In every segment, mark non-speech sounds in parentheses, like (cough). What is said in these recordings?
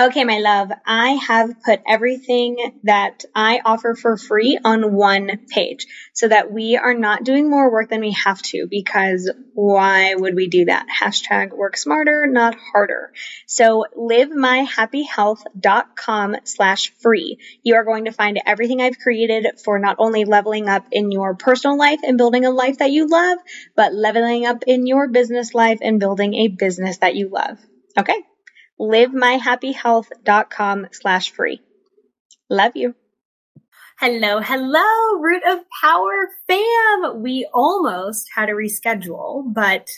Okay, my love, I have put everything that I offer for free on one page so that we are not doing more work than we have to because why would we do that? Hashtag work smarter, not harder. So livemyhappyhealth.com slash free. You are going to find everything I've created for not only leveling up in your personal life and building a life that you love, but leveling up in your business life and building a business that you love. Okay livemyhappyhealth.com slash free. Love you. Hello, hello, Root of Power fam. We almost had a reschedule, but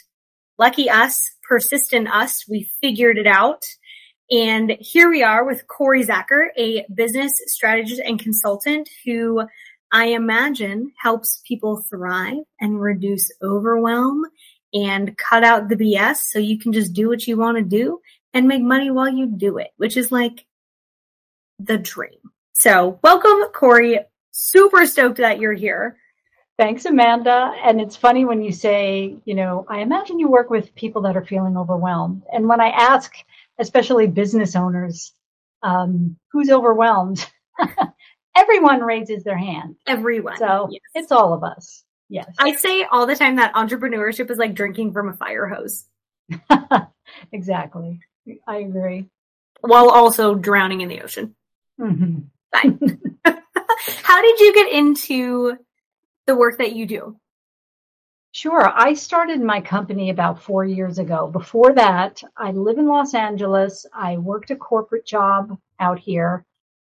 lucky us, persistent us, we figured it out. And here we are with Cory Zacker, a business strategist and consultant who I imagine helps people thrive and reduce overwhelm and cut out the BS so you can just do what you want to do and make money while you do it, which is like the dream. So welcome, Cory. Super stoked that you're here. Thanks, Amanda. And it's funny when you say, you know, I imagine you work with people that are feeling overwhelmed. And when I ask, especially business owners, um, who's overwhelmed, (laughs) everyone raises their hand. Everyone. So yes. it's all of us. Yes. I say all the time that entrepreneurship is like drinking from a fire hose. (laughs) exactly. I agree. While also drowning in the ocean. Mm-hmm. Fine. (laughs) How did you get into the work that you do? Sure. I started my company about four years ago. Before that, I live in Los Angeles. I worked a corporate job out here.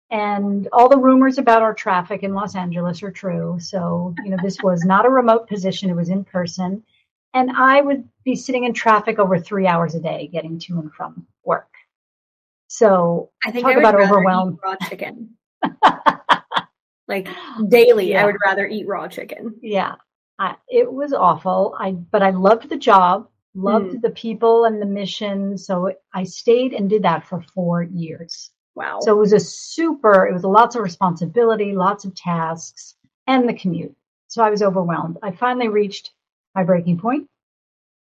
And all the rumors about our traffic in Los Angeles are true. So, you know, this was not a remote position, it was in person and I would be sitting in traffic over three hours a day getting to and from work. So I think talk I about overwhelm. Raw chicken. (laughs) like daily, yeah. I would rather eat raw chicken. Yeah, I, it was awful. I but I loved the job, loved mm. the people and the mission. So I stayed and did that for four years. Wow. So it was a super. It was lots of responsibility, lots of tasks, and the commute. So I was overwhelmed. I finally reached my breaking point,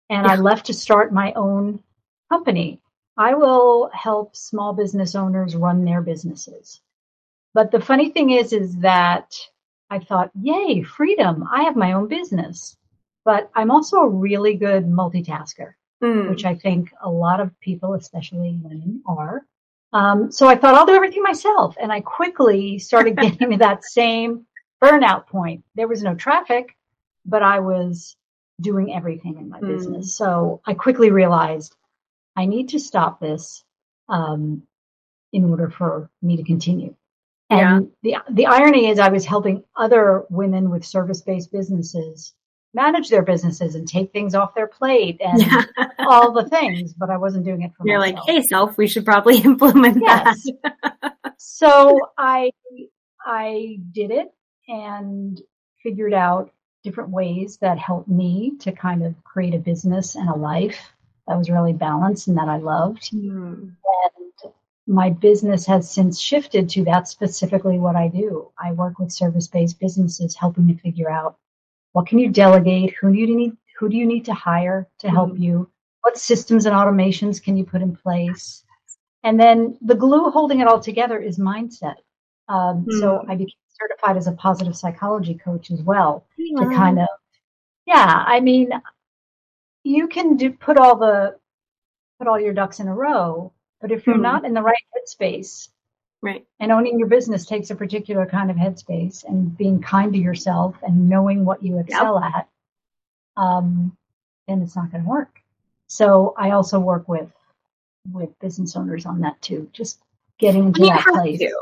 and yeah. I left to start my own company. I will help small business owners run their businesses. But the funny thing is, is that I thought, yay, freedom. I have my own business, but I'm also a really good multitasker, mm. which I think a lot of people, especially women are. Um, so I thought I'll do everything myself. And I quickly started (laughs) getting to that same burnout point. There was no traffic, but I was doing everything in my mm. business. So I quickly realized I need to stop this um, in order for me to continue. And yeah. the the irony is, I was helping other women with service based businesses manage their businesses and take things off their plate (laughs) and yeah. all the things, but I wasn't doing it for You're myself. like, hey, self, we should probably (laughs) implement yes. that. so I I did it and figured out different ways that helped me to kind of create a business and a life that was really balanced and that I loved. Mm. And my business has since shifted to that's specifically what I do. I work with service-based businesses helping to figure out what can you delegate, who do you need who do you need to hire to help mm. you? What systems and automations can you put in place? And then the glue holding it all together is mindset. Um, mm. So I became certified as a positive psychology coach as well to kind of, yeah, I mean, you can do, put all the, put all your ducks in a row, but if you're mm-hmm. not in the right headspace, right, and owning your business takes a particular kind of headspace and being kind to yourself and knowing what you excel yep. at, um, then it's not going to work. So I also work with with business owners on that too, just getting into that place. To.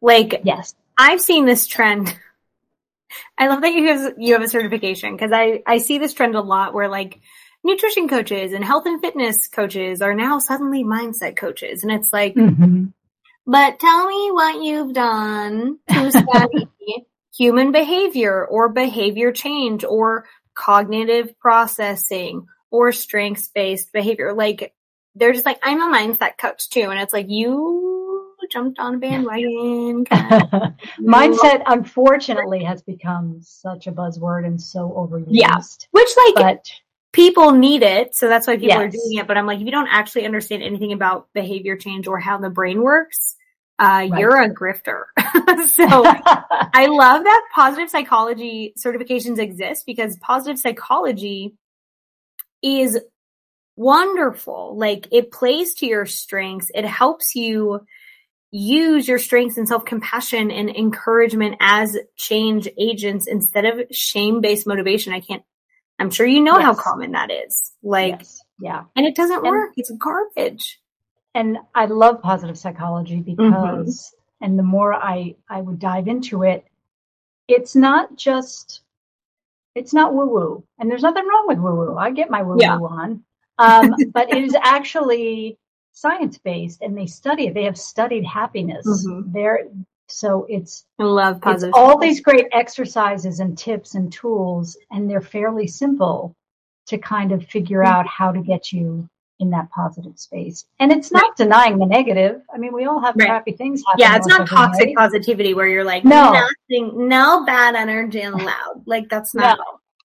Like, yes, I've seen this trend. (laughs) I love that you have, you have a certification because I, I see this trend a lot where like nutrition coaches and health and fitness coaches are now suddenly mindset coaches. And it's like, mm-hmm. but tell me what you've done to (laughs) study human behavior or behavior change or cognitive processing or strengths based behavior. Like they're just like, I'm a mindset coach too. And it's like, you jumped on a bandwagon. (laughs) mindset, unfortunately, has become such a buzzword and so overused. Yeah. Which like, but, people need it. So that's why people yes. are doing it. But I'm like, if you don't actually understand anything about behavior change or how the brain works, uh, right. you're a grifter. (laughs) so (laughs) I love that positive psychology certifications exist because positive psychology is wonderful. Like it plays to your strengths. It helps you use your strengths and self-compassion and encouragement as change agents instead of shame-based motivation. I can't, I'm sure you know yes. how common that is. Like, yes. yeah. And it doesn't and, work. It's garbage. And I love positive psychology mm-hmm. because, mm-hmm. and the more I, I would dive into it, it's not just, it's not woo woo. And there's nothing wrong with woo woo. I get my woo woo yeah. on. Um, but it is actually science based and they study it. They have studied happiness. Mm-hmm. There, so it's I love positive. It's all these great exercises and tips and tools, and they're fairly simple to kind of figure mm-hmm. out how to get you in that positive space. And it's not right. denying the negative. I mean, we all have right. crappy things happen. Yeah, it's not toxic day. positivity where you're like, no, nothing, no bad energy allowed. (laughs) Like that's not. No.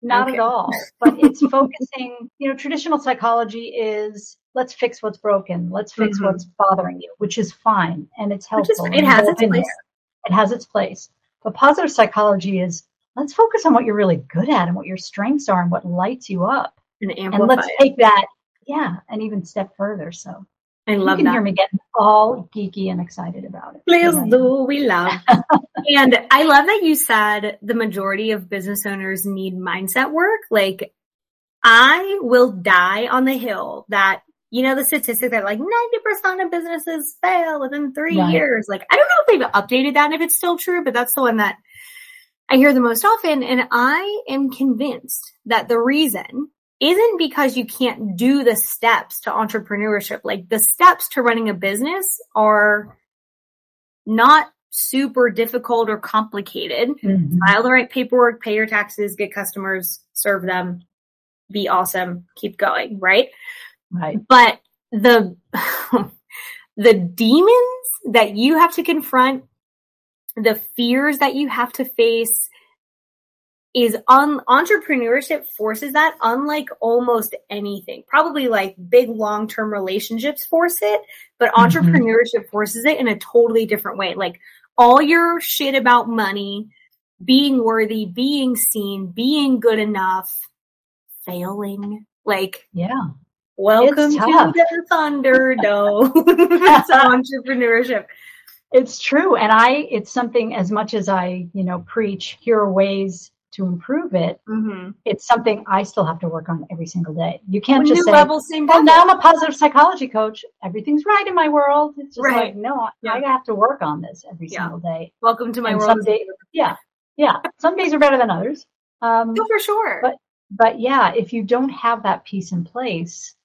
Not okay. at all. But it's focusing, you know, traditional psychology is let's fix what's broken. Let's fix mm-hmm. what's bothering you, which is fine and it's helpful. Is, it has its place. It has its place. But positive psychology is let's focus on what you're really good at and what your strengths are and what lights you up. And, and let's it. take that, yeah, and even step further. So I love you can that. hear me getting all geeky and excited about it. Please do. We love. (laughs) and I love that you said the majority of business owners need mindset work. Like I will die on the hill that you know the statistic that like 90% of businesses fail within three right. years. Like I don't know if they've updated that and if it's still true, but that's the one that I hear the most often. And I am convinced that the reason isn't because you can't do the steps to entrepreneurship. Like the steps to running a business are not super difficult or complicated. Mm-hmm. File the right paperwork, pay your taxes, get customers, serve them, be awesome, keep going, right? Right. But the the demons that you have to confront, the fears that you have to face, is on entrepreneurship forces that unlike almost anything. Probably like big long term relationships force it, but mm-hmm. entrepreneurship forces it in a totally different way. Like all your shit about money, being worthy, being seen, being good enough, failing. Like, yeah. Welcome to the Thunderdome. (laughs) It's entrepreneurship. It's true. And I, it's something as much as I, you know, preach, here are ways to improve it, mm-hmm. it's something I still have to work on every single day. You can't just say, "Oh, now I'm a positive psychology coach. Everything's right in my world." It's just right. like, no, yeah. I have to work on this every yeah. single day. Welcome to my and world. Day, yeah, yeah. Some days are better than others. Um, oh, for sure. But but yeah, if you don't have that piece in place,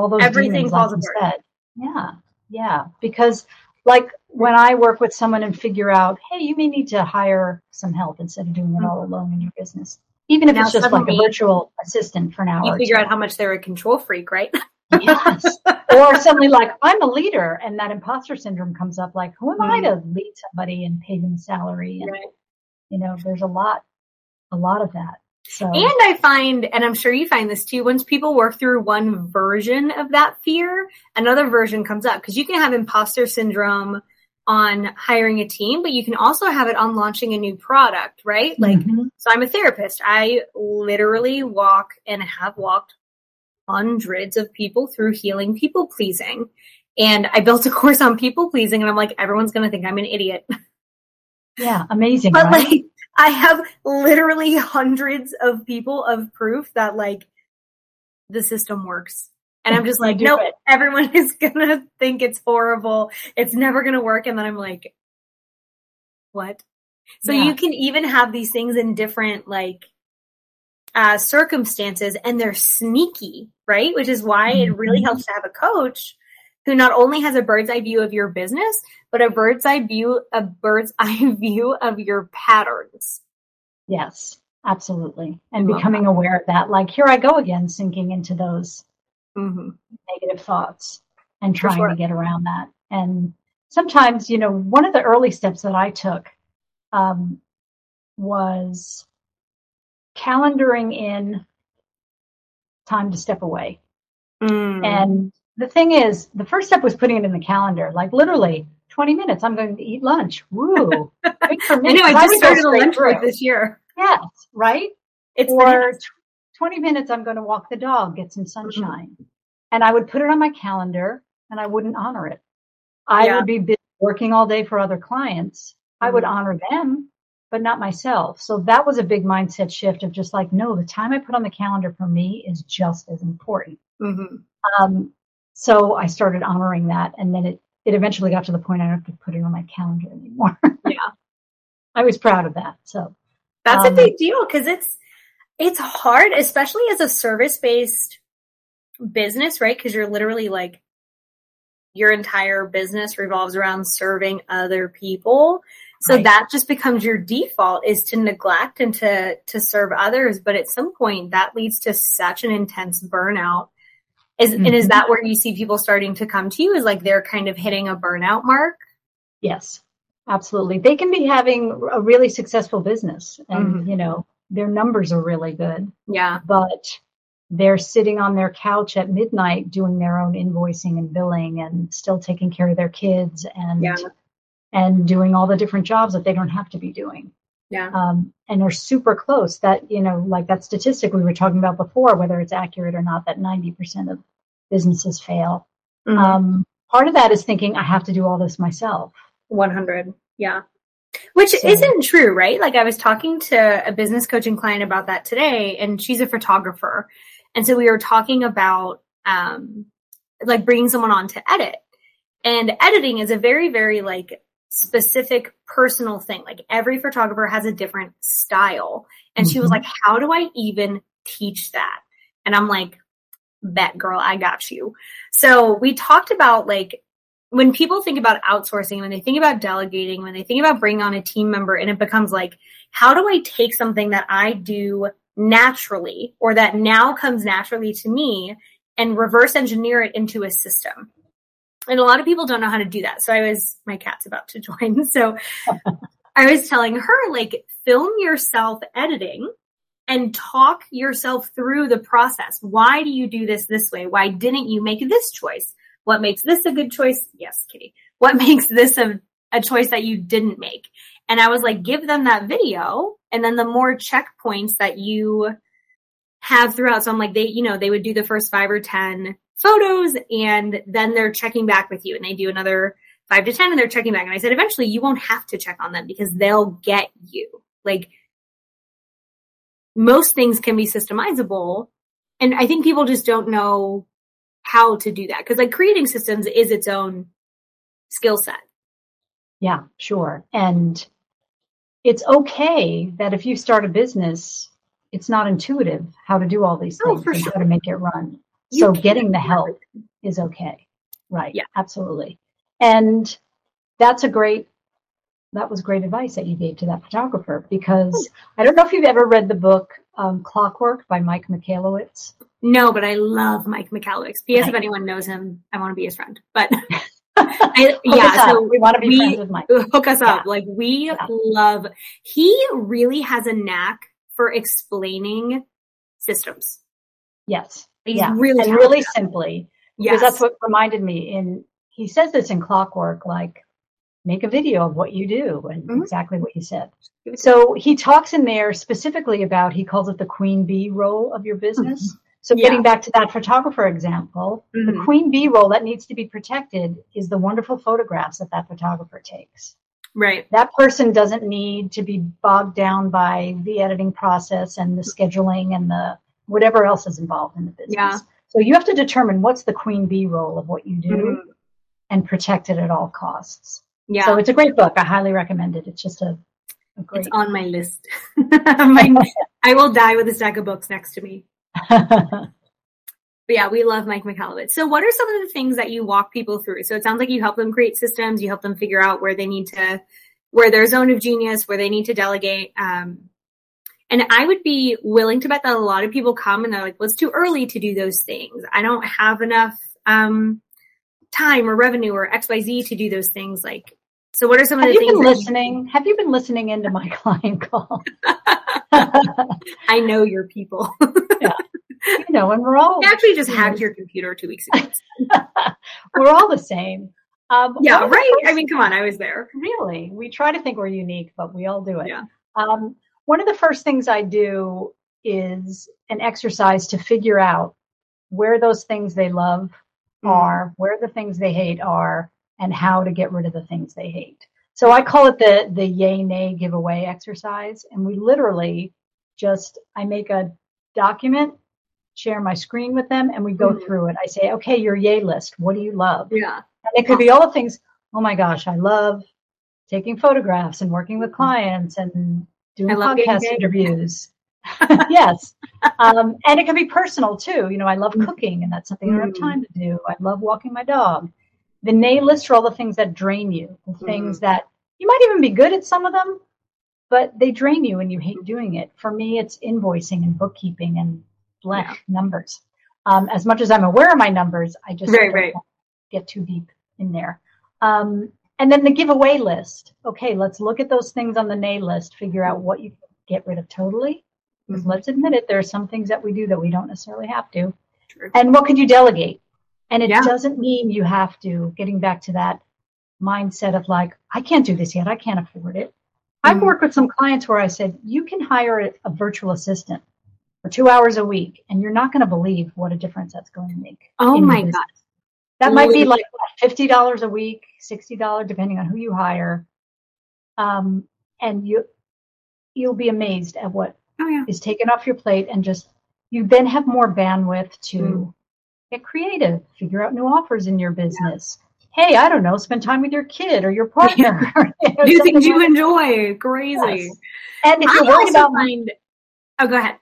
all those everything demons, falls like apart. Said, yeah, yeah, because like when I work with someone and figure out, hey, you may need to hire some help instead of doing it all mm-hmm. alone in your business. Even if now it's just like a virtual assistant for an hour. You figure out how much they're a control freak, right? yes. (laughs) Or suddenly like, I'm a leader and that imposter syndrome comes up like, who am mm-hmm. I to lead somebody and pay them salary? And, right. you know, there's a lot, a lot of that. So. And I find, and I'm sure you find this too, once people work through one version of that fear, another version comes up because you can have imposter syndrome on hiring a team, but you can also have it on launching a new product, right? Like, mm-hmm. so I'm a therapist. I literally walk and have walked hundreds of people through healing people pleasing. And I built a (laughs) course on people pleasing and I'm like, everyone's going to think I'm an idiot. Yeah, amazing. But right? like, I have literally hundreds of people of proof that like the system works. And I'm just like, nope, everyone (laughs) is gonna think it's horrible. It's never gonna work. And then I'm like, what? So yeah. you can even have these things in different like uh, circumstances and they're sneaky, right? Which is why it really Mhm. helps to have a coach who not only has a bird's eye view of your business, but a bird's eye view, a bird's (laughs) eye view of your patterns. Yes, absolutely. And Love becoming aware of that. Like, here I go again, sinking into those Mm-hmm. negative thoughts and trying sure. to get around that. And sometimes, you know, one of the early steps that I took um, was calendaring in time to step away. Mm. And the thing is, the first step was putting it in the calendar, like literally 20 minutes, I'm going to eat lunch. Woo. (laughs) Great for me. I know I just started a lunch break this year. Yes, right? It's or bananas. 20 minutes I'm going to walk the dog, get some Mm-hmm. sunshine. And I would put it on my calendar and I wouldn't honor it. I Yeah. would be busy working all day for other clients. I would Mhm. honor them, but not myself. So that was a big mindset shift of just like, no, the time I put on the calendar for me is just as important. Mhm. Um, so I started honoring that. And then it, it eventually got to the point I don't have to put it on my calendar anymore. (laughs) Yeah. I was proud of that. So That's a Um, big deal because it's it's hard, especially as a service based business, right? Because you're literally like your entire business revolves around serving other people. So Right. that just becomes your default is to neglect and to to serve others. But at some point that leads to such an intense burnout. Is and is that where you see people starting to come to you? Is like they're kind of hitting a burnout mark? Yes, absolutely. They can be having a really successful business and, Mhm. you know, their numbers are really good, Yeah. but they're sitting on their couch at midnight doing their own invoicing and billing and still taking care of their kids and Yeah. and doing all the different jobs that they don't have to be doing. Yeah. Um, and are super close that, you know, like that statistic we were talking about before, whether it's accurate or not, that 90% of businesses fail. Mhm. Um, part of that is thinking I have to do all this myself. 100. Yeah. Which So- isn't true, right? Like I was talking to a business coaching client about that today and she's a photographer. And so we were talking about, um, like bringing someone on to edit and editing is a very, very like specific personal thing. Like every photographer has a different style. And she was Mhm. like, how do I even teach that? And I'm like, bet girl, I got you. So we talked about like when people think about outsourcing, when they think about delegating, when they think about bringing on a team member and it becomes like, how do I take something that I do naturally or that now comes naturally to me and reverse engineer it into a system? And a lot of people don't know how to do that. So I was, my cat's about to (laughs) join. So I was telling her, like, film yourself editing and talk yourself through the process. Why do you do this this way? Why didn't you make this choice? What makes this a good choice? Yes, Kitty. What (laughs) makes this a, a choice that you didn't make? And I was like, give them that video and then the more checkpoints that you have throughout. So I'm like, they, you know, they would do the first five or 10 photos and then they're checking back with you and they do another five to 10 and they're checking back. And I said, eventually you won't have to check on them because they'll get you. Like most things can be systemizable. And I think people just don't know how to do that. Cause like creating systems is its own skill set. Yeah, sure. And it's okay that if you start a business, it's not intuitive how to do all these things Oh, things for and sure. how to make it run. You so getting the help is okay. Right. Yeah. Absolutely. And that's a great that was great advice that you gave to that photographer because I don't know if you've ever read the book um, Clockwork by Mike Michalowicz. No, but I love Mike Michalowicz. P.S. If anyone knows him, I want to be his friend. But (laughs) (laughs) I, yeah, so we want to be we- friends with Mike. hook us up. Like we Yeah. love, he really has a knack for explaining systems. Yes. Yeah. really and really simply Yes. because that's what reminded me in he says this in clockwork like make a video of what you do and Mhm. exactly what you said Give it to so he talks in there specifically about he calls it the queen bee role of your business so Yeah. getting back to that photographer example the Mhm. queen bee role that needs to be protected is the wonderful photographs that that photographer takes right. that person doesn't need to be bogged down by the editing process and the scheduling and the whatever else is involved in the business. Yeah. So you have to determine what's the queen bee role of what you do Mhm. and protect it at all costs. Yeah. So it's a great book. I highly recommend it. It's just a, It's on my list. (laughs) my, I will die with a stack of books next to me. (laughs) but yeah, we love Mike Michalowicz. So what are some of the things that you walk people through? So it sounds like you help them create systems, you help them figure out where they need to, where their zone of genius, where they need to delegate. Um, and I would be willing to bet that a lot of people come and they're like, well, it's too early to do those things. I don't have enough, um, time or revenue or XYZ to do those things. Like, so what are some Have of the you things? been listening? Have you been listening into my (laughs) client call? (laughs) I know your people. (laughs) yeah. You know, and we're all I actually just hacked your computer two weeks ago. we're all the same. Um, yeah, one of the right. I mean, come on, I was there. really, we try to think we're unique, but we all do it. Yeah. Um, one of the first things I do is an exercise to figure out where those things they love Mm. are, where the things they hate are, and how to get rid of the things they hate. So I call it the the yay nay giveaway exercise, and we literally just I make a document, share my screen with them, and we go Mhm. through it. I say, okay, your yay list. What do you love? Yeah. And it could be all the things. Oh my gosh, I love taking photographs and working with clients and doing I love getting podcast interviews. (laughs) yes. Um, and it can be personal too. You know, I love cooking and that's something I don't have Mm. time to do. I love walking my dog. The nay list are all the things that drain you, the things that you might even be good at some of them, but they drain you and you hate doing it. For me, it's invoicing and bookkeeping and blank Yeah. numbers. Um, as much as I'm aware of my numbers, I just Right, don't right. get too deep in there. Um, and then the giveaway list. Okay, let's look at those things on the nay list, figure out what you get rid of totally. Because let's admit it, there are some things that we do that we don't necessarily have to. True. And what could you delegate? And it Yeah. doesn't mean you have to, getting back to that mindset of like, I can't do this yet, I can't afford it. I've Mhm. worked with some clients where I said, you can hire a, a virtual assistant for two hours a week, and you're not going to believe what a difference that's going to make. Oh my business. God. That might be like fifty dollars a week, sixty dollars, depending on who you hire. Um, and you you'll be amazed at what Oh yeah. is taken off your plate, and just you then have more bandwidth to Mm. get creative, figure out new offers in your business. Hey, I don't know, spend time with your kid or your (laughs) partner. (laughs) You know, Do things you like- enjoy. Crazy. Yes. And if I you're worried about find. Oh, go ahead.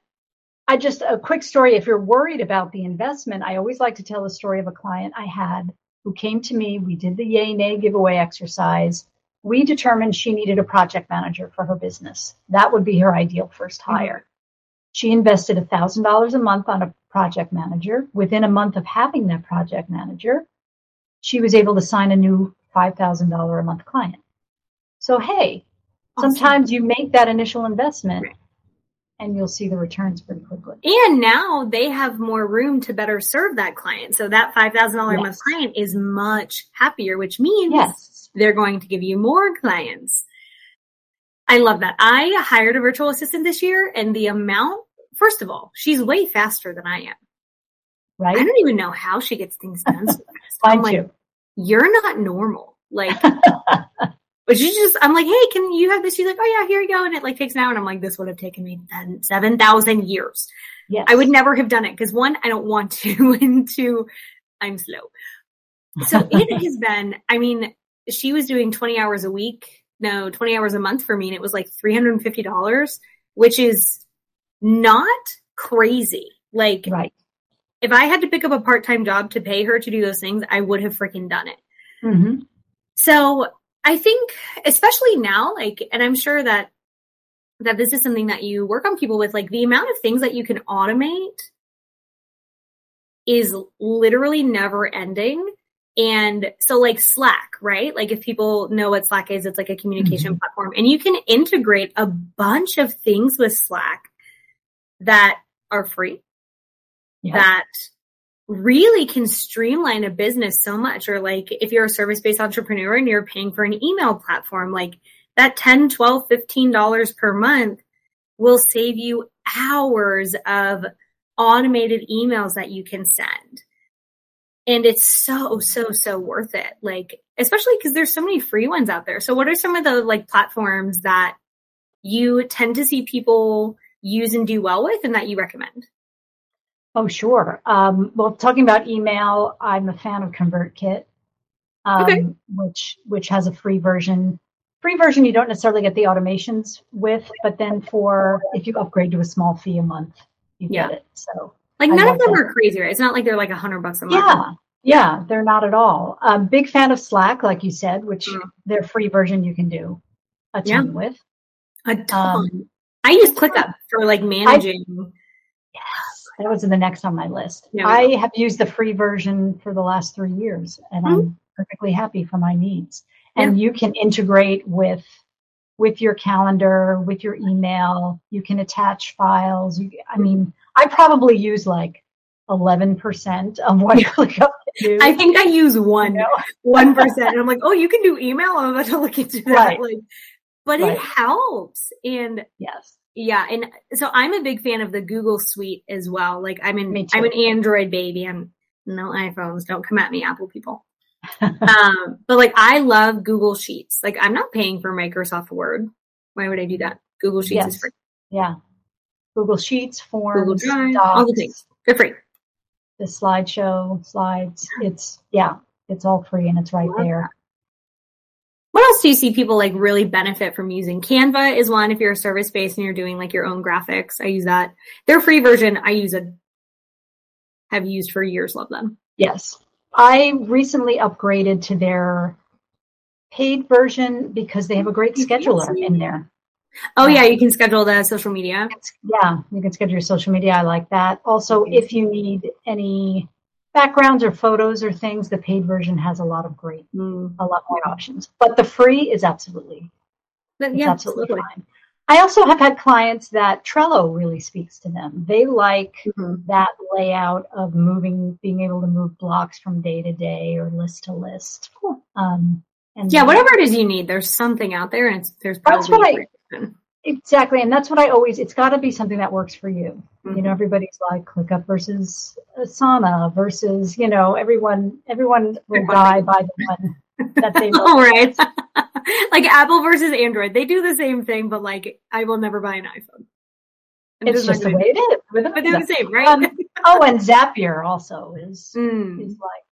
I just a quick story. If you're worried about the investment, I always like to tell the story of a client I had who came to me. We did the yay nay giveaway exercise. We determined she needed a project manager for her business. That would be her ideal first mm-hmm. hire. She invested $1,000 a month on a project manager. Within a month of having that project manager, she was able to sign a new $5,000 a month client. So, hey, Awesome. sometimes you make that initial investment. And you'll see the returns pretty quickly. And now they have more room to better serve that client. So that $5,000 a month client is much happier, which means Yes. they're going to give you more clients. I love that. I hired a virtual assistant this year and the amount, first of all, she's way faster than I am. Right. I don't even know how she gets things done so (laughs) fast. I'm Mine like, you're not normal. Like, (laughs) but she just, I'm like, hey, can you have this? She's like, oh yeah, here you go. And it like takes an hour. And I'm like, this would have taken me 7,000 years. Yes. I would never have done it because one, I don't want to, (laughs) and two, I'm slow. So it (laughs) has been, I mean, she was doing 20 hours a week, no, 20 hours a month for me, and it was like $350, which is not crazy. Like, right. if I had to pick up a part time job to pay her to do those things, I would have freaking done it. hmm So I think, especially now, like, and I'm sure that that this is something that you work on people with, like the amount of things that you can automate is literally never ending. And so like Slack, right? Like if people know what Slack is, it's like a communication mm-hmm. platform and you can integrate a bunch of things with Slack that are free Yeah. that really can streamline a business so much. Or like if you're a service based entrepreneur and you're paying for an email platform, like that 10, 12, 15 dollars per month will save you hours of automated emails that you can send. And it's so, so, so worth it. Like, especially because there's so many free ones out there. So what are some of the like platforms that you tend to see people use and do well with and that you recommend? Oh, sure. Um, well, talking about email, I'm a fan of ConvertKit, um, Okay. which which has a free version. free version you don't necessarily get the automations with, but then for if you upgrade to a small fee a month, you yeah. get it. So like none of them that. are crazy, right? It's not like they're like a hundred bucks a month. Yeah. Yeah, they're not at all. Um, big fan of Slack, like you said, which mm. their free version you can do a ton yeah. with. A ton. Um, I use ClickUp for like managing. I, yes, that was in the next on my list. I have used the free version for the last three years, and mm-hmm. I'm perfectly happy for my needs. And yeah. you can integrate with with your calendar, with your email. You can attach files. You, I mean, I probably use like 11% of what (laughs) ClickUp do. I think I use one, you know? (laughs) 1%. and I'm like, oh, you can do email. I'm about to look into that. Right. Like, but right. it helps. And yes. Yeah. And so I'm a big fan of the Google suite as well. Like I'm an, I'm an Android baby. I'm no iPhones. Don't come at me, Apple people. (laughs) um, but like I love Google Sheets. Like I'm not paying for Microsoft Word. Why would I do that? Google Sheets yes. is free. Yeah. Google Sheets, forms, Google Drive, docs, all the things. They're free. The slideshow, slides. It's yeah, it's all free and it's right there. What else do you see people like really benefit from using? Canva is one if you're a service based and you're doing like your own graphics. I use that. Their free version, I use a have used for years, love them. Yes. I recently upgraded to their paid version because they have a great scheduler in there. Oh yeah, you can schedule the social media. Yeah, you can schedule your social media. I like that. Also, if you need any backgrounds or photos or things, the paid version has a lot of great, mm. a lot more options. But the free is absolutely, but, yeah, absolutely, absolutely fine. I also have had clients that Trello really speaks to them. They like mm-hmm. that layout of moving, being able to move blocks from day to day or list to list. Um, and yeah, whatever it is you need, there's something out there, and there's probably that's exactly, and that's what I always. It's got to be something that works for you. Mm-hmm. You know, everybody's like ClickUp versus Asana versus you know everyone. Everyone will die by the one that they. (laughs) love. All right. (laughs) like Apple versus Android. They do the same thing, but like I will never buy an iPhone. I'm it's just, just the way it is. But they're the same, right? Um, oh, and Zapier also is (laughs) mm. is like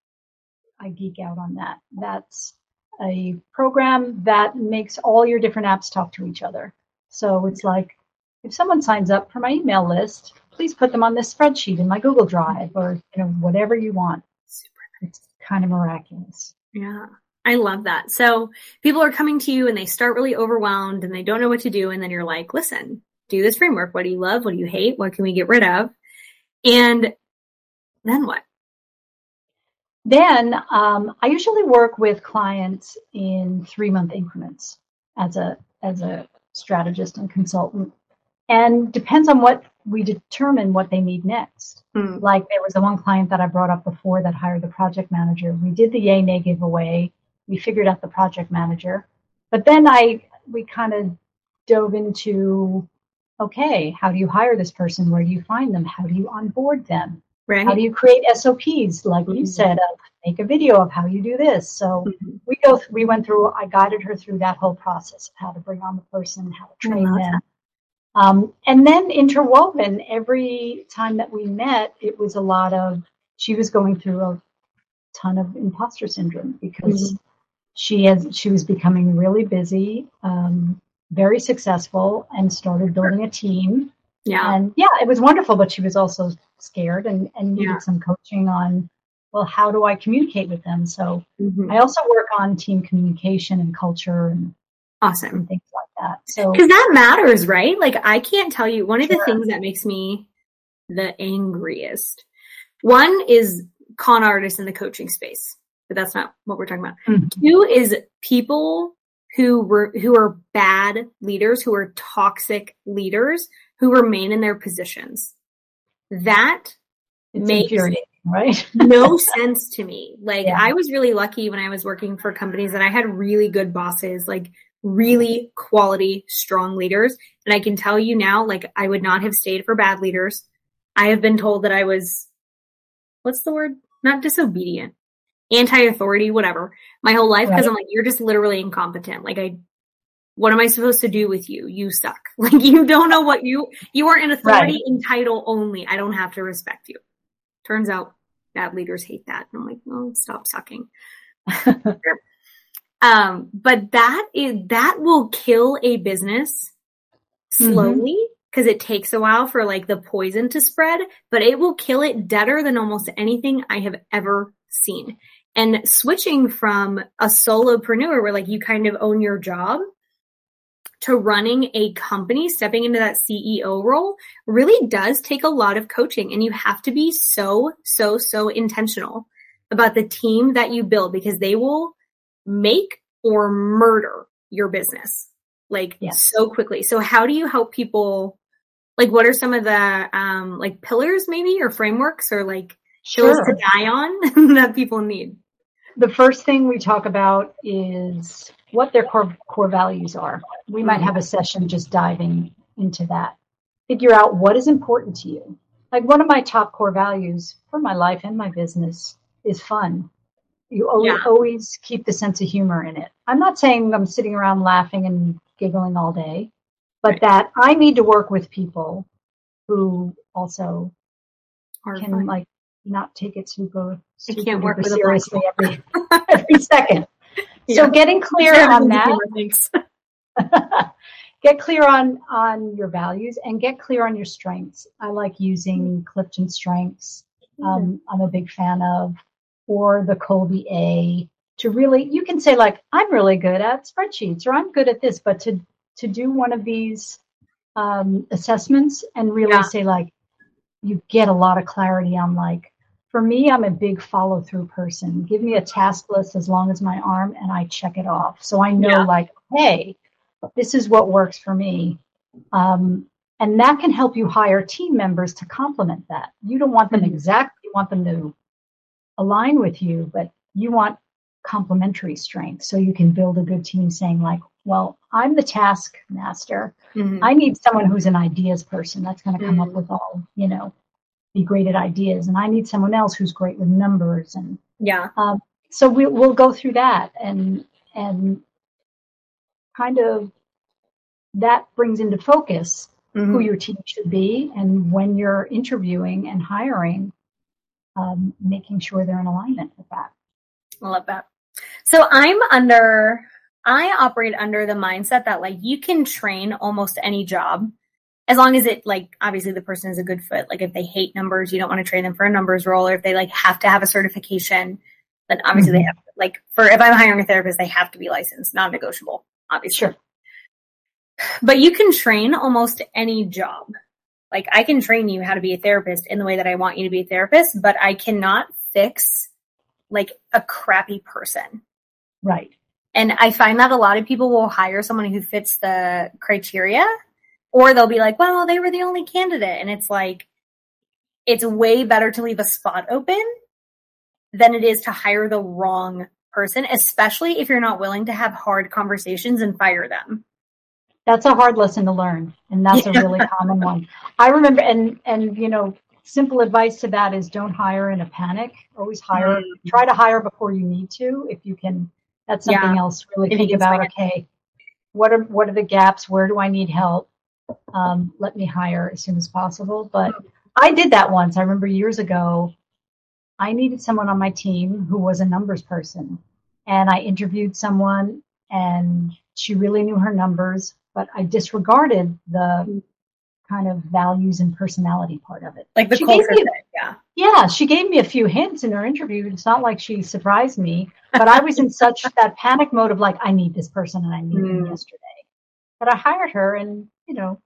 I geek out on that. That's a program that makes all your different apps talk to each other. So it's like if someone signs up for my email list, please put them on this spreadsheet in my Google Drive or you know whatever you want. Super. It's kind of miraculous. Yeah. I love that. So people are coming to you and they start really overwhelmed and they don't know what to do. And then you're like, listen, do this framework. What do you love? What do you hate? What can we get rid of? And then what? Then um, I usually work with clients in three month increments as a as a strategist and consultant, and depends on what we determine what they need next. Mm. Like there was the one client that I brought up before that hired the project manager. We did the yay nay giveaway we figured out the project manager. But then I we kind of dove into okay, how do you hire this person? Where do you find them? How do you onboard them? Right. How do you create SOPs, like mm-hmm. you said, of make a video of how you do this? So mm-hmm. we go, we went through. I guided her through that whole process of how to bring on the person, how to train them, um, and then interwoven every time that we met, it was a lot of. She was going through a ton of imposter syndrome because mm-hmm she has she was becoming really busy, um, very successful, and started building a team. Yeah, and yeah, it was wonderful, but she was also scared and and needed yeah. some coaching on well, how do I communicate with them? So mm-hmm. I also work on team communication and culture and awesome and things like that. So because that matters, right? Like I can't tell you one of sure. the things that makes me the angriest. One is con artists in the coaching space but that's not what we're talking about. Mm-hmm. Two is people who were who are bad leaders, who are toxic leaders, who remain in their positions. That it's makes right? (laughs) no sense to me. Like yeah. I was really lucky when I was working for companies that I had really good bosses, like really quality, strong leaders. And I can tell you now, like I would not have stayed for bad leaders. I have been told that I was, what's the word? Not disobedient anti-authority, whatever, my whole life because right. I'm like, you're just literally incompetent. Like I, what am I supposed to do with you? You suck. (laughs) Like you don't know what you, you are an authority right. in title only. I don't have to respect you. Turns out bad leaders hate that. And I'm like, oh, stop sucking. (laughs) Um, but that is, that will kill a business slowly because mm-hmm. it takes a while for like the poison to spread, but it will kill it deader than almost anything I have ever seen. And switching from a solopreneur where like you kind of own your job to running a company, stepping into that CEO role really does take a lot of coaching and you have to be so, so, so intentional about the team that you build because they will make or murder your business like so quickly. So how do you help people? Like, what are some of the, um, like pillars maybe or frameworks or like shows sure. to die on (laughs) that people need? The first thing we talk about is what their core, core values are. We might have a mm-hmm. session just diving into that. Figure out what is important to you. Like one of my top core values for my life and my business is fun. You always, yeah. always keep the sense of humor in it. I'm not saying I'm sitting around laughing and giggling all day, but right. that I need to work with people who also Are can fun. like not take it super, super can't work seriously every, (laughs) every second. Yeah. So getting clear on that. (laughs) (laughs) get clear on on your values and get clear on your strengths. I like using Clifton Strengths. Um, I'm a big fan of, or the Kolbe A to really you can say like i'm really good at spreadsheets or i'm good at this but to to do one of these um, assessments and really yeah. say like you get a lot of clarity on like for me i'm a big follow through person give me a task list as long as my arm and i check it off so i know yeah. like hey this is what works for me um, and that can help you hire team members to complement that you don't want them mm-hmm. exactly you want them to align with you but you want complementary strengths so you can build a good team saying like well i'm the task master mm-hmm. i need someone who's an ideas person that's going to come mm-hmm. up with all you know be great at ideas and i need someone else who's great with numbers and yeah um, so we, we'll go through that and and kind of that brings into focus mm-hmm. who your team should be and when you're interviewing and hiring um, making sure they're in alignment with that I love that. So I'm under, I operate under the mindset that like you can train almost any job as long as it like obviously the person is a good fit. Like if they hate numbers, you don't want to train them for a numbers role, or if they like have to have a certification, then obviously mm-hmm. they have like for if I'm hiring a therapist, they have to be licensed, non negotiable, obviously. Sure. But you can train almost any job. Like I can train you how to be a therapist in the way that I want you to be a therapist, but I cannot fix like a crappy person. Right. And I find that a lot of people will hire someone who fits the criteria or they'll be like, well, they were the only candidate. And it's like, it's way better to leave a spot open than it is to hire the wrong person, especially if you're not willing to have hard conversations and fire them. That's a hard lesson to learn. And that's a really common one. I remember, and, and, you know, simple advice to that is don't hire in a panic. Always hire, mm-hmm. try to hire before you need to. If you can, that's something yeah. else. Really if think about, okay, what are, what are the gaps? Where do I need help? Um, let me hire as soon as possible. But I did that once. I remember years ago, I needed someone on my team who was a numbers person. And I interviewed someone and she really knew her numbers, but I disregarded the kind of values and personality part of it. Like the she culture me, yeah. Yeah, she gave me a few hints in her interview. It's not like she surprised me, but I was in such (laughs) that panic mode of like, I need this person and I need mm. them yesterday. But I hired her and, you know,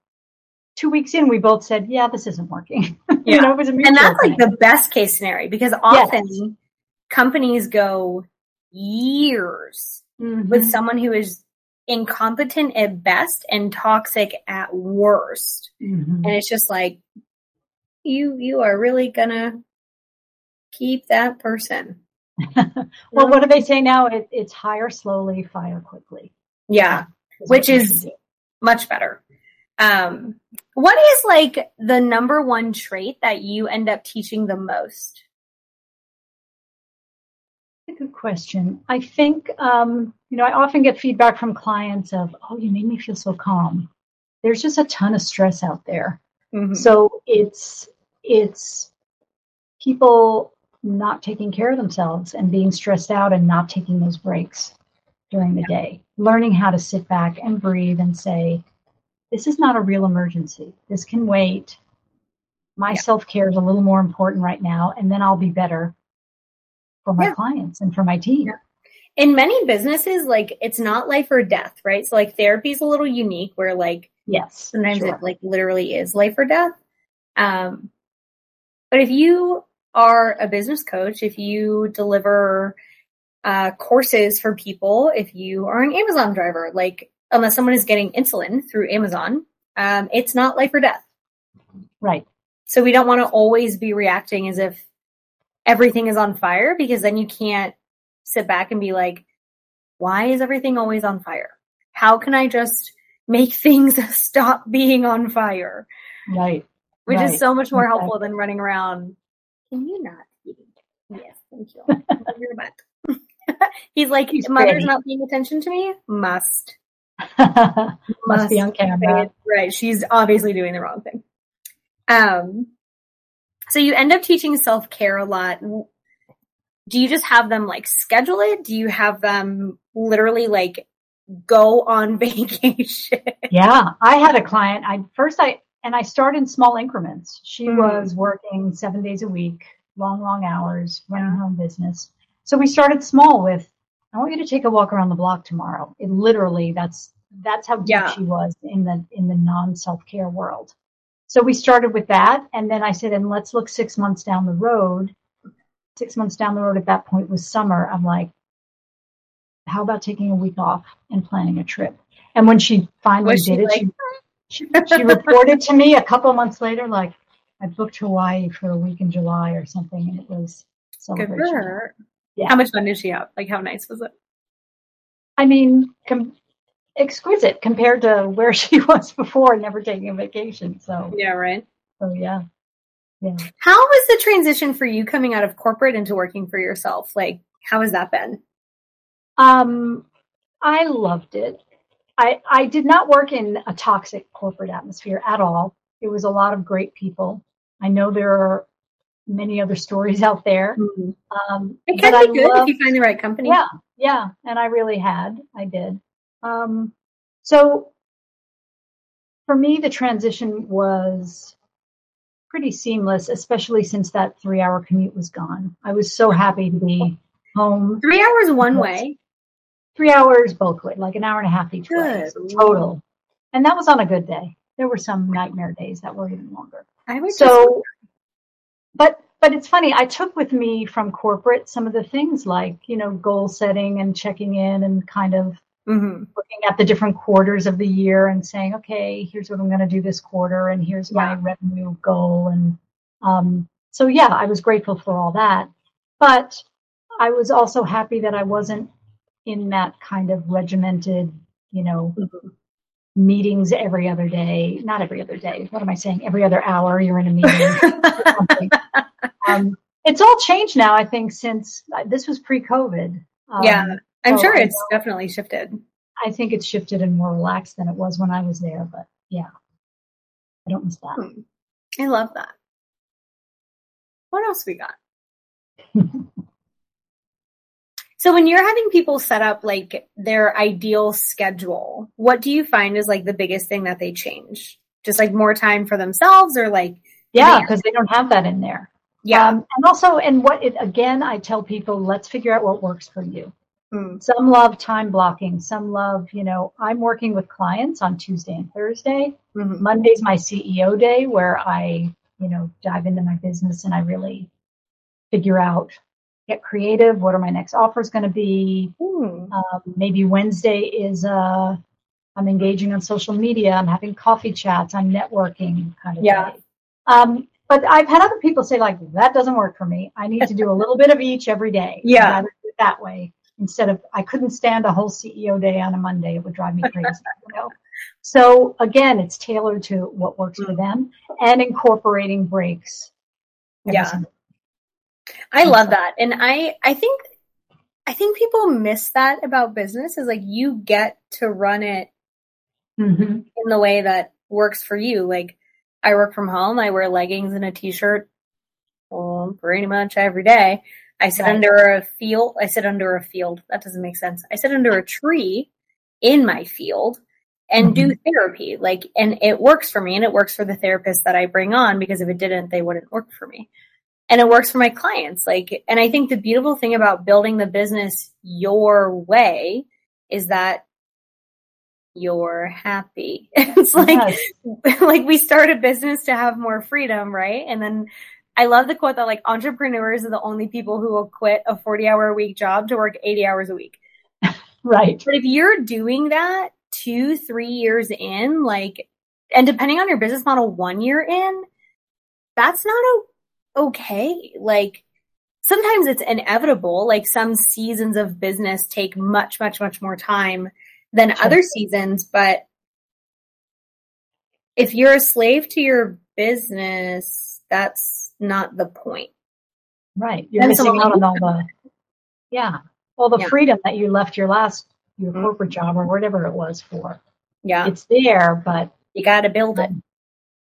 two weeks in, we both said, yeah, this isn't working. (laughs) Yeah. you know, and that's thing. like the best case scenario because often yes. companies go years mm-hmm. with someone who is incompetent at best and toxic at worst. Mm-hmm. And it's just like, you, you are really gonna keep that person. (laughs) well, what do they say now? It, it's hire slowly, fire quickly. Yeah, which is much better. Um, what is like the number one trait that you end up teaching the most? a good question. I think, um, you know, I often get feedback from clients of, oh, you made me feel so calm. There's just a ton of stress out there. Mm-hmm. So it's, it's people not taking care of themselves and being stressed out and not taking those breaks. during the day, learning how to sit back and breathe and say, this is not a real emergency. This can wait. My yeah. self care is a little more important right now, and then I'll be better for my yeah. clients and for my team. Yeah. In many businesses, like it's not life or death, right? So like therapy is a little unique where like yes, sometimes sure. it like literally is life or death. Um, but if you are a business coach, if you deliver uh, courses for people, if you are an Amazon driver, like unless someone is getting insulin through Amazon, um, it's not life or death. Right. So we don't want to always be reacting as if everything is on fire because then you can't sit back and be like, why is everything always on fire? How can I just make (laughs) things stop being on fire? Right. Which right. is so much more helpful than running around. Can you not eat? Yes, thank you. (laughs) (laughs) He's like, He's mother's not paying attention to me. Must. Must, (laughs) Must be on camera. Right. She's obviously doing the wrong thing. Um, so you end up teaching self care a lot. Do you just have them like schedule it? Do you have them literally like go on (laughs) vacation? Yeah, I had a client. I first I and I started in small increments. She mm-hmm. was working seven days a week, long, long hours, running her home business. So we started small with, I want you to take a walk around the block tomorrow. It literally that's that's how deep yeah. she was in the in the non self care world. So we started with that. And then I said, and let's look six months down the road. Six months down the road at that point was summer. I'm like, how about taking a week off and planning a trip? And when she finally was did it, like- she, she, she reported to me a couple months later, like, I booked Hawaii for a week in July or something, and it was celebration. Good for her. Yeah. How much fun did she have? Like, how nice was it? I mean, com- exquisite compared to where (laughs) she was before, never taking a vacation. So yeah, right. So yeah, yeah. How was the transition for you coming out of corporate into working for yourself? Like, how has that been? Um, I loved it. I I did not work in a toxic corporate atmosphere at all. It was a lot of great people. I know there are many other stories out there. Mm-hmm. Um, it can be good loved, if you find the right company. Yeah, yeah, and I really had. I did. Um, so for me, the transition was pretty seamless, especially since that three hour commute was gone. I was so happy to be home. Three hours one way. Three hours both ways, like an hour and a half each good. way total. And that was on a good day. There were some nightmare days that were even longer. I would so, but but it's funny. I took with me from corporate some of the things like you know goal setting and checking in and kind of Mm-hmm. Looking at the different quarters of the year and saying, okay, here's what I'm going to do this quarter, and here's my revenue goal. And um, so, yeah, I was grateful for all that. But I was also happy that I wasn't in that kind of regimented, you know, mm-hmm. Meetings every other day. Not every other day. What am I saying? Every other hour you're in a meeting. (laughs) um, it's all changed now, I think, since uh, this was pre COVID. Um, yeah. I'm sure it's definitely shifted. I think it's shifted and more relaxed than it was when I was there, but yeah, I don't miss that. Hmm. I love that. What else we got? (laughs) so when you're having people set up like their ideal schedule, what do you find is like the biggest thing that they change? Just like more time for themselves or like yeah, because they don't have that in there. Yeah. Um, and also, and what it, again, I tell people, let's figure out what works for you. Mm. Some love time blocking. Some love, you know, I'm working with clients on Tuesday and Thursday. Mm-hmm. Monday's my CEO day where I, you know, dive into my business and I really figure out, get creative. What are my next offers going to be? Mm. Um, maybe Wednesday is, uh, I'm engaging on social media. I'm having coffee chats. I'm networking kind of yeah. Day. Um, but I've had other people say like, that doesn't work for me. I need to do a little bit of each every day. (laughs) Yeah. That way instead of I couldn't stand a whole CEO day on a Monday. It would drive me crazy. you know? So again, it's tailored to what works for them and incorporating breaks. Yeah. I love that. And I, I think, I think people miss that about business is like you get to run it mm-hmm. in the way that works for you. Like I work from home. I wear leggings and a t-shirt well, pretty much every day. I sit right. under a field. I sit under a field. That doesn't make sense. I sit under a tree in my field and mm-hmm. do therapy. Like, and it works for me and it works for the therapist that I bring on because if it didn't, they wouldn't work for me. And it works for my clients. Like, and I think the beautiful thing about building the business your way is that you're happy. (laughs) it's like, yes. (laughs) like we start a business to have more freedom, right? And then I love the quote that like entrepreneurs are the only people who will quit a 40 hour a week job to work 80 hours a week. (laughs) right. But if you're doing that two, three years in, like, and depending on your business model, one year in, that's not okay. Like, sometimes it's inevitable. Like some seasons of business take much, much, much more time than sure. other seasons. But if you're a slave to your business, that's not the point. Right. You're missing out on all the, (laughs) yeah, all the yeah. freedom that you left your last, your mm-hmm. corporate job or whatever it was for. Yeah. It's there, but you got to build it.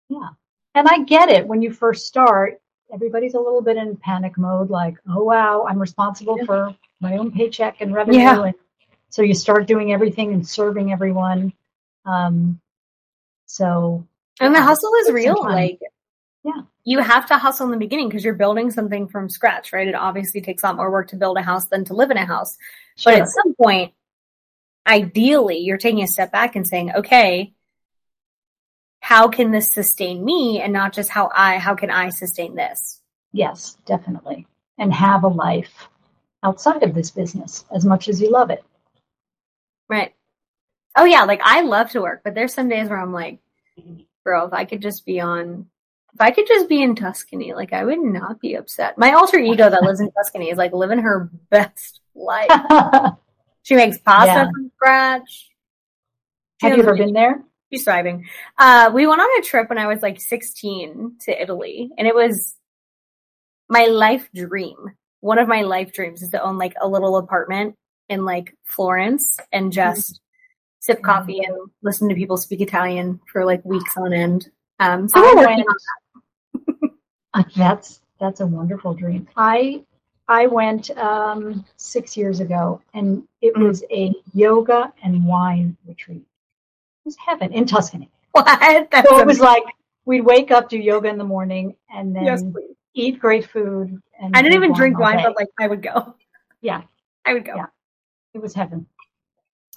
Yeah. And I get it. When you first start, everybody's a little bit in panic mode, like, oh wow, I'm responsible for my own paycheck and revenue. Yeah. And so you start doing everything and serving everyone. Um, so and the hustle is real. Like, yeah, you have to hustle in the beginning because you're building something from scratch, right? It obviously takes a lot more work to build a house than to live in a house. Sure. But at some point, ideally, you're taking a step back and saying, okay, how can this sustain me and not just how I, how can I sustain this? Yes, definitely. And have a life outside of this business as much as you love it. Right. Oh yeah, like I love to work, but there's some days where I'm like, bro, if I could just be on, if I could just be in Tuscany, like I would not be upset. My alter ego that lives in Tuscany is like living her (laughs) best life. (laughs) she makes pasta yeah. from scratch. She Have you ever been there? She's thriving. Uh, we went on a trip when I was like 16 to Italy and it was my life dream. One of my life dreams is to own like a little apartment in like Florence and just mm-hmm. sip coffee and listen to people speak Italian for like weeks on end. Um, so oh, went, (laughs) uh, that's that's a wonderful dream. I I went um, six years ago, and it mm. was a yoga and wine retreat. Was heaven in Tuscany. (laughs) What? That's so it was like we'd wake up, do yoga in the morning, and then yes, eat great food. I didn't even drink wine, but like I would go. Yeah, I would go. Yeah. It was heaven.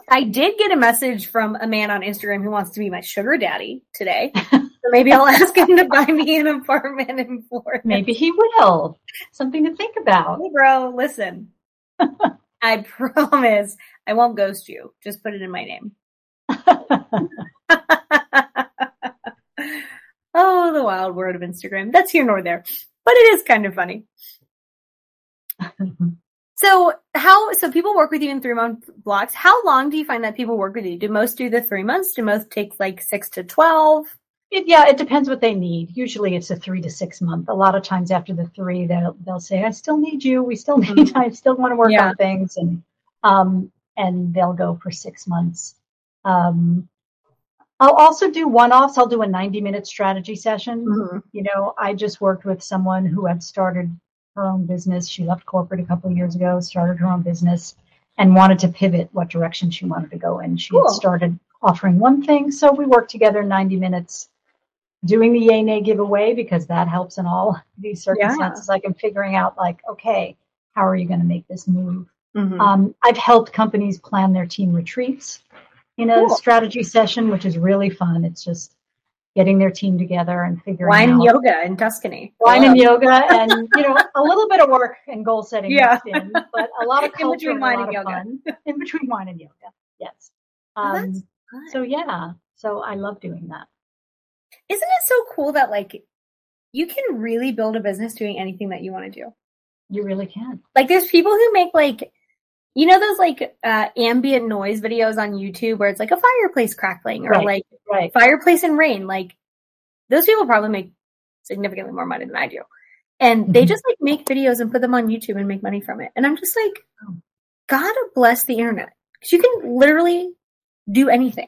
I did get a message from a man on Instagram who wants to be my sugar daddy today. (laughs) so maybe I'll ask him to buy me an apartment in Florida. Maybe he will. Something to think about. Hey, bro, listen. (laughs) I promise I won't ghost you. Just put it in my name. (laughs) oh, the wild world of Instagram. That's here nor there, but it is kind of funny. (laughs) So how, so people work with you in three month blocks. How long do you find that people work with you? Do most do the three months? Do most take like six to 12? It, yeah, it depends what they need. Usually it's a three to six month. A lot of times after the three, they'll, they'll say, I still need you. We still need, mm-hmm. (laughs) I still want to work yeah. on things. And, um, and they'll go for six months. Um, I'll also do one offs. I'll do a 90 minute strategy session. Mm-hmm. You know, I just worked with someone who had started her own business. She left corporate a couple of years ago, started her own business, and wanted to pivot what direction she wanted to go in. She cool. had started offering one thing, so we worked together 90 minutes doing the yay nay giveaway because that helps in all these circumstances. Yeah. Like I'm figuring out like, okay, how are you going to make this move? Mm-hmm. Um, I've helped companies plan their team retreats in a cool. strategy session, which is really fun. It's just getting their team together and figuring out wine out and yoga in Tuscany. Wine and yoga and you know a little bit of work and goal setting yeah. in, but a lot of culture (laughs) in between wine and, and yoga. Fun. in between wine and yoga. Yes. Oh, um, so yeah, so I love doing that. Isn't it so cool that like you can really build a business doing anything that you want to do? You really can. Like there's people who make like you know those like uh, ambient noise videos on YouTube where it's like a fireplace crackling or right, like right. fireplace and rain. Like those people probably make significantly more money than I do. And mm-hmm. they just like make videos and put them on YouTube and make money from it. And I'm just like, God bless the internet. Cause you can literally do anything.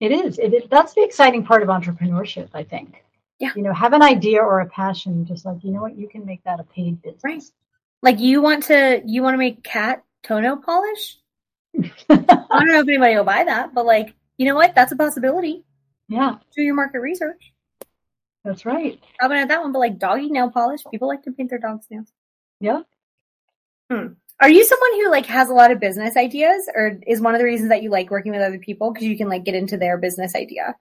It is. It is. That's the exciting part of entrepreneurship, I think. Yeah. You know, have an idea or a passion, just like, you know what, you can make that a paid business. Right. Like you want to you want to make cat toenail polish? (laughs) I don't know if anybody will buy that, but like, you know what? That's a possibility. Yeah. Do your market research. That's right. Probably not that one, but like doggy nail polish. People like to paint their dog's nails. Yeah. Hmm. Are you someone who like has a lot of business ideas or is one of the reasons that you like working with other people because you can like get into their business idea?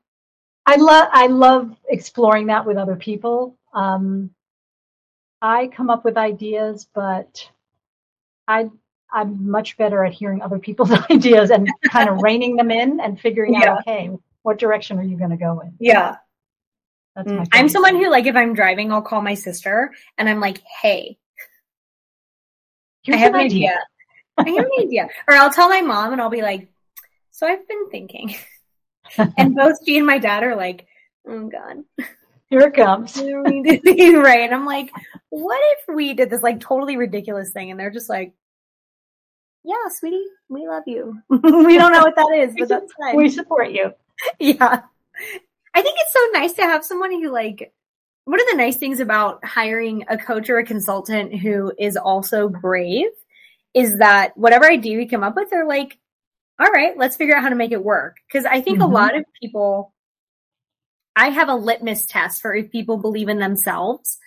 I love I love exploring that with other people. Um, I come up with ideas, but I I'm much better at hearing other people's (laughs) ideas and kind of reining them in and figuring yeah. out, okay, what direction are you going to go in? Yeah. That's mm. I'm someone who, like, if I'm driving, I'll call my sister and I'm like, hey, Here's I have an idea. idea. I have an idea. (laughs) Or I'll tell my mom and I'll be like, so I've been thinking. (laughs) and both she and my dad are like, oh God. Here it comes. (laughs) right. And I'm like, what if we did this like totally ridiculous thing? And they're just like, yeah, sweetie, we love you. (laughs) we don't know what that is, but that's fine. We support you. (laughs) Yeah. I think it's so nice to have someone who like one of the nice things about hiring a coach or a consultant who is also brave is that whatever idea we come up with, they're like, all right, let's figure out how to make it work. Cause I think mm-hmm. a lot of people, I have a litmus test for if people believe in themselves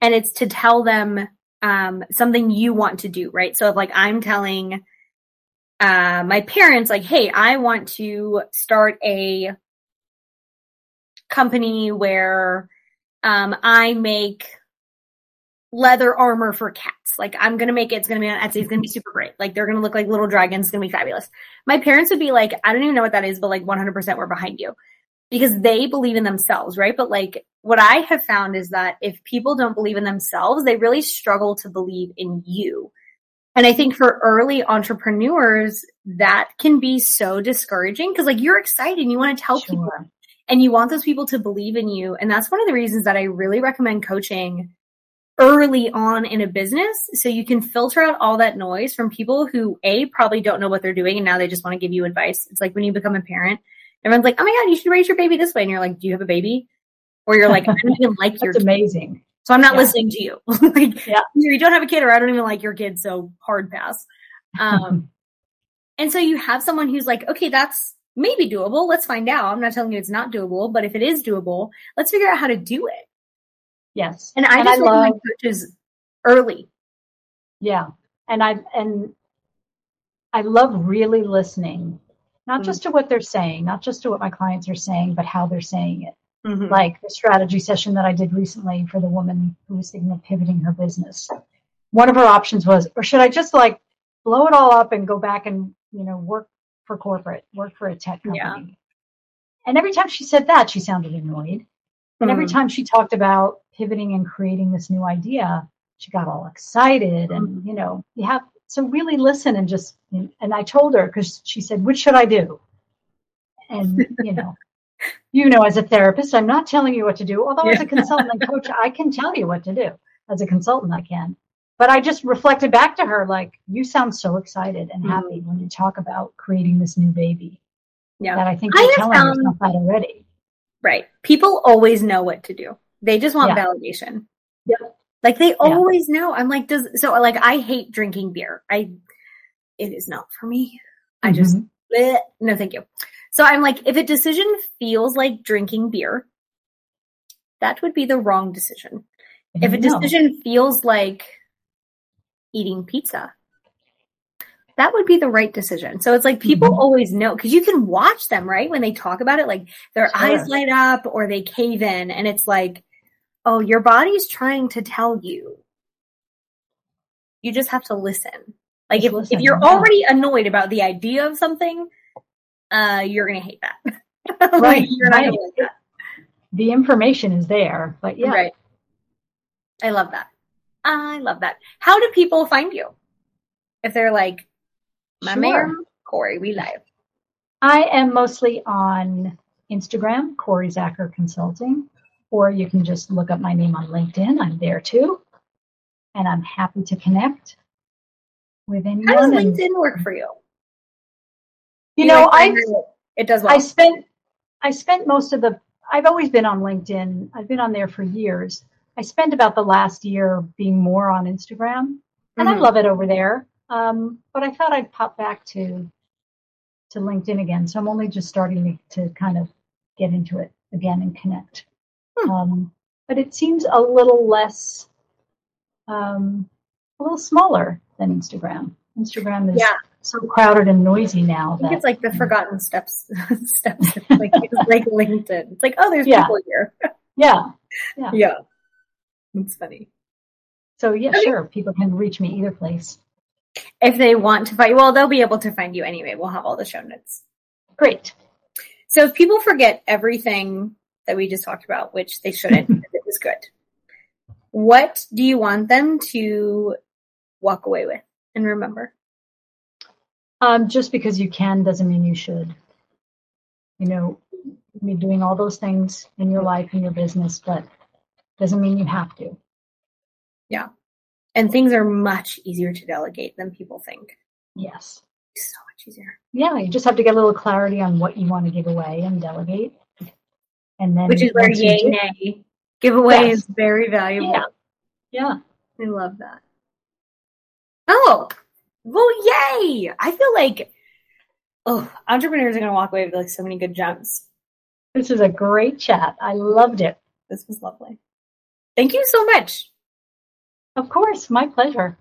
and it's to tell them, um, something you want to do, right? So if like I'm telling, uh, my parents like, Hey, I want to start a company where um, I make leather armor for cats. Like I'm gonna make it. It's gonna be on Etsy. It's gonna be super great. Like they're gonna look like little dragons. It's gonna be fabulous. My parents would be like, I don't even know what that is, but like 100% we're behind you because they believe in themselves, right? But like what I have found is that if people don't believe in themselves, they really struggle to believe in you. And I think for early entrepreneurs, that can be so discouraging because like you're excited and you want to tell sure. people and you want those people to believe in you. And that's one of the reasons that I really recommend coaching early on in a business so you can filter out all that noise from people who A probably don't know what they're doing and now they just want to give you advice. It's like when you become a parent, everyone's like, "Oh my god, you should raise your baby this way." And you're like, "Do you have a baby?" Or you're like, "I don't even like your That's amazing." So I'm not yeah. listening to you. (laughs) like, yeah. you don't have a kid or I don't even like your kid, so hard pass. Um, (laughs) and so you have someone who's like, "Okay, that's maybe doable. Let's find out. I'm not telling you it's not doable, but if it is doable, let's figure out how to do it. Yes. And I and just I love coaches early. Yeah. And I and I love really listening, not mm-hmm. just to what they're saying, not just to what my clients are saying, but how they're saying it. Mm-hmm. Like the strategy session that I did recently for the woman who was thinking of pivoting her business. One of her options was, or should I just like blow it all up and go back and, you know, work for corporate, work for a tech company. Yeah. And every time she said that, she sounded annoyed. And every hmm. time she talked about pivoting and creating this new idea, she got all excited. And, hmm. you know, you have so really listen and just, and I told her because she said, which should I do? And, you know, (laughs) you know, as a therapist, I'm not telling you what to do. Although yeah. as a consultant and coach, I can tell you what to do. As a consultant, I can. But I just reflected back to her, like, you sound so excited and mm-hmm. happy when you talk about creating this new baby. Yeah. That I think you're telling found, yourself that already. Right. People always know what to do. They just want yeah. validation. Yep. Like they always yeah. know. I'm like, does, so like, I hate drinking beer. I, it is not for me. I mm-hmm. just, bleh, no, thank you. So I'm like, if a decision feels like drinking beer, that would be the wrong decision. If a decision feels like eating pizza. That would be the right decision. So it's like people mm-hmm. always know because you can watch them, right? When they talk about it, like their sure. eyes light up or they cave in and it's like, oh, your body's trying to tell you. You just have to listen. Like if, listen, if you're already annoyed about the idea of something, uh, you're going to hate that. (laughs) Right. you're right. not like that. The information is there, but yeah. Right. I love that. I love that. How do people find you? If they're like, my sure. mayor, Cory, we live. I am mostly on Instagram, Cory Zacker Consulting, or you can just look up my name on LinkedIn. I'm there too. And I'm happy to connect with anyone. How does LinkedIn and, work for you? You, you know, I it does well. I spent I spent most of the I've always been on LinkedIn. I've been on there for years. I spent about the last year being more on Instagram and mm-hmm. I love it over there. Um, but I thought I'd pop back to to LinkedIn again. So I'm only just starting to, to kind of get into it again and connect. Hmm. Um, but it seems a little less, um, a little smaller than Instagram. Instagram is yeah. so crowded and noisy now. I think it's like the forgotten steps, (laughs) steps. like it's like LinkedIn. It's like, oh, there's yeah. people here. (laughs) yeah. Yeah. Yeah. It's funny. So yeah, okay. sure. People can reach me either place. If they want to find, you, well, they'll be able to find you anyway. We'll have all the show notes. Great. So if people forget everything that we just talked about, which they shouldn't, (laughs) it was good. What do you want them to walk away with and remember? Um, just because you can doesn't mean you should. You know, you're doing all those things in your life and your business, but doesn't mean you have to. Yeah. And things are much easier to delegate than people think. Yes. So much easier. Yeah, you just have to get a little clarity on what you want to give away and delegate. And then Which is where yay nay. Giveaway yes. is very valuable. Yeah. yeah. I love that. Oh, well, yay! I feel like oh, entrepreneurs are going to walk away with like so many good gems. This is a great chat. I loved it. This was lovely. Thank you so much. Of course, my pleasure.